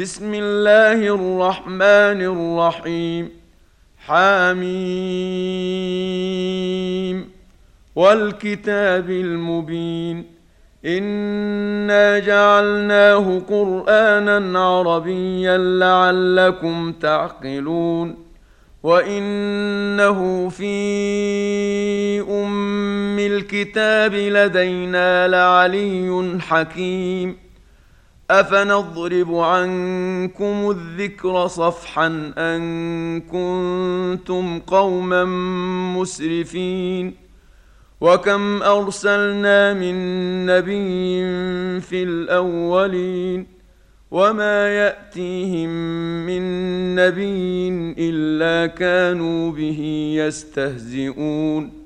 بسم الله الرحمن الرحيم. حاميم والكتاب المبين. إنا جعلناه قرآنا عربيا لعلكم تعقلون. وإنه في أم الكتاب لدينا لعلي حكيم. أفنضرب عنكم الذكر صفحا أن كنتم قوما مسرفين؟ وكم أرسلنا من نبي في الأولين؟ وما يأتيهم من نبي إلا كانوا به يستهزئون.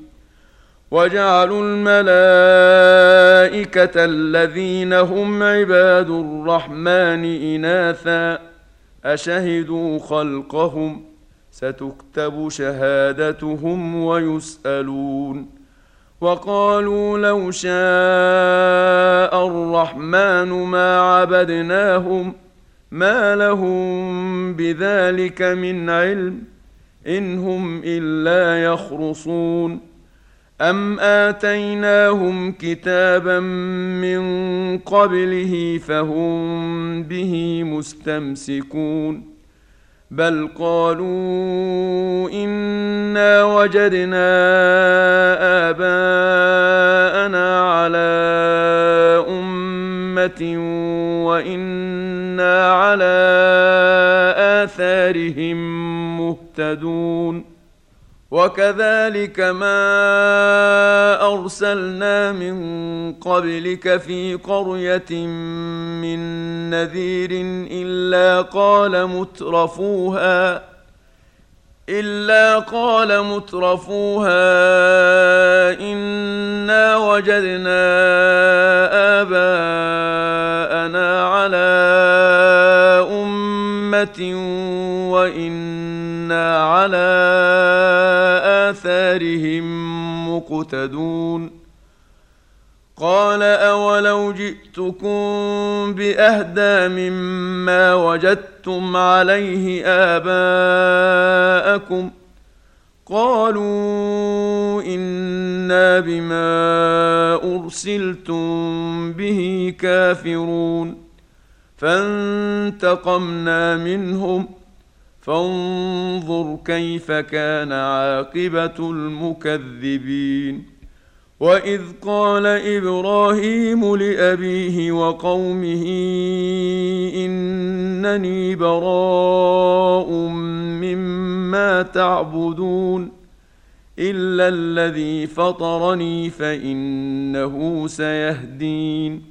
وجعلوا الملائكة الذين هم عباد الرحمن إناثا. أشهدوا خلقهم؟ ستكتب شهادتهم ويسألون. وقالوا لو شاء الرحمن ما عبدناهم ما لهم بذلك من علم إن هم إلا يخرصون. أم آتيناهم كتابا من قبله فهم به مستمسكون بل قالوا إنا وجدنا آباءنا على أمة وكذلك ما أرسلنا من قبلك في قرية من نذير إلا قال مترفوها إلا قال مترفوها إنا وجدنا آباءنا على أمة وإنا على اثارهم مقتدون قال اولو جئتكم باهدى مما وجدتم عليه اباءكم قالوا أنا بما ارسلتم به كافرون فانتقمنا منهم فانظر كيف كان عاقبة المكذبين. وإذ قال إبراهيم لأبيه وقومه إنني براء مما تعبدون إلا الذي فطرني فإنه سيهدين.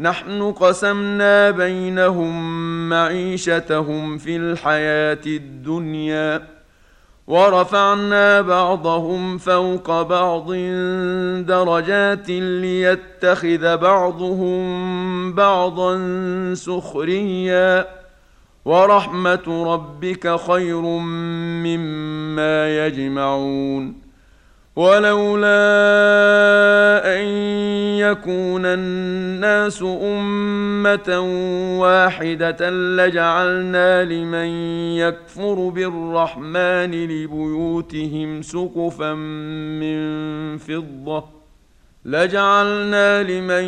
نحن قسمنا بينهم معيشتهم في الحياة الدنيا ورفعنا بعضهم فوق بعض درجات ليتخذ بعضهم بعضا سخريا ورحمة ربك خير مما يجمعون ولولا أن يكون الناس أمة واحدة لجعلنا لمن يكفر بالرحمن لبيوتهم سقفا من فضة لجعلنا لمن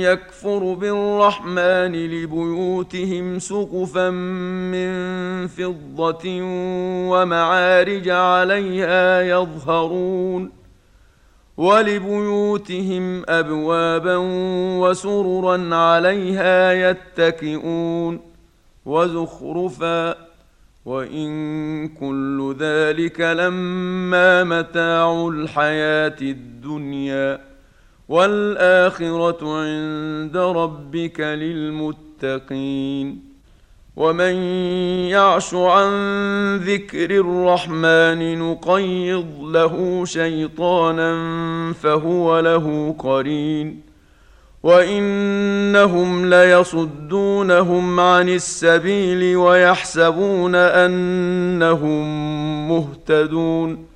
يكفر بالرحمن لبيوتهم سقفا من فضة ومعارج عليها يظهرون ولبيوتهم أبوابا وسررا عليها يتكئون وزخرفا وإن كل ذلك لما متاع الحياة الدنيا والآخرة عند ربك للمتقين. ومن يعش عن ذكر الرحمن نقيض له شيطانا فهو له قرين. وإنهم ليصدونهم عن السبيل ويحسبون أنهم مهتدون.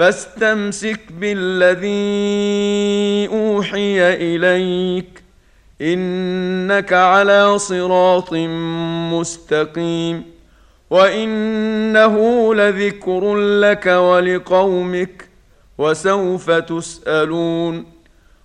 فاستمسك بالذي أوحي إليك إنك على صراط مستقيم وإنه لذكر لك ولقومك وسوف تسألون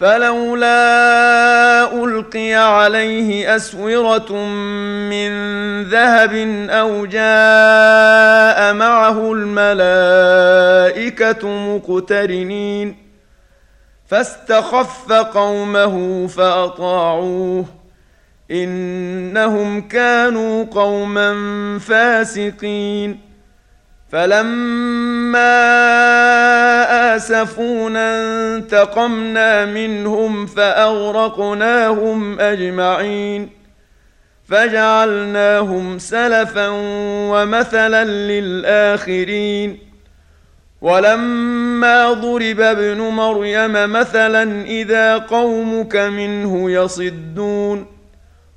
فلولا ألقي عليه أسورة من ذهب أو جاء معه الملائكة مقترنين فاستخف قومه فأطاعوه إنهم كانوا قوما فاسقين فلما اسفونا انتقمنا منهم فاغرقناهم اجمعين فجعلناهم سلفا ومثلا للاخرين ولما ضرب ابن مريم مثلا اذا قومك منه يصدون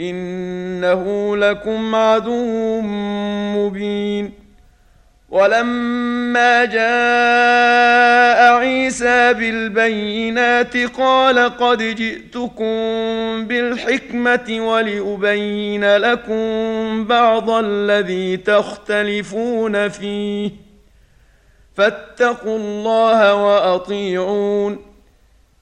إنه لكم عدو مبين. ولما جاء عيسى بالبينات قال قد جئتكم بالحكمة ولأبين لكم بعض الذي تختلفون فيه. فاتقوا الله وأطيعون.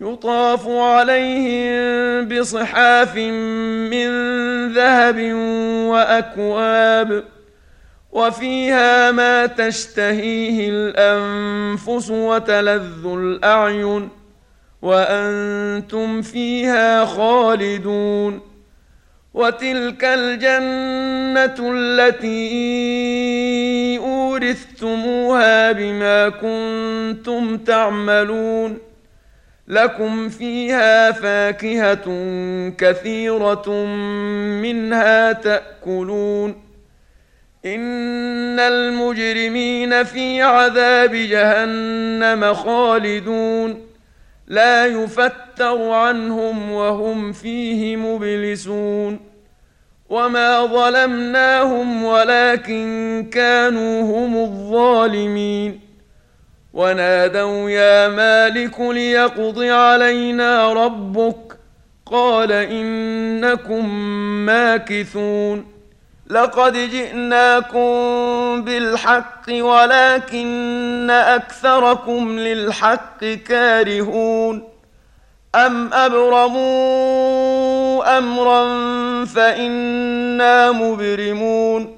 يطاف عليهم بصحاف من ذهب وأكواب وفيها ما تشتهيه الأنفس وتلذ الأعين وأنتم فيها خالدون وتلك الجنة التي أورثتموها بما كنتم تعملون لكم فيها فاكهة كثيرة منها تأكلون. إن المجرمين في عذاب جهنم خالدون. لا يفتر عنهم وهم فيه مبلسون. وما ظلمناهم ولكن كانوا هم الظالمين. ونادوا يا مالك ليقض علينا ربك قال إنكم ماكثون لقد جئناكم بالحق ولكن أكثركم للحق كارهون أم أبرموا أمرا فإنا مبرمون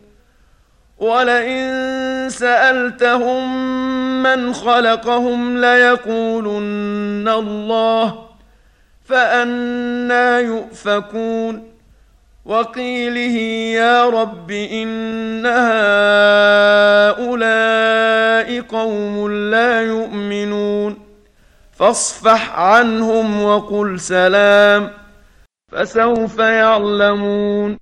ولئن سألتهم من خلقهم ليقولن الله فانى يؤفكون. وقيله يا رب إن هؤلاء قوم لا يؤمنون. فاصفح عنهم وقل سلام فسوف يعلمون.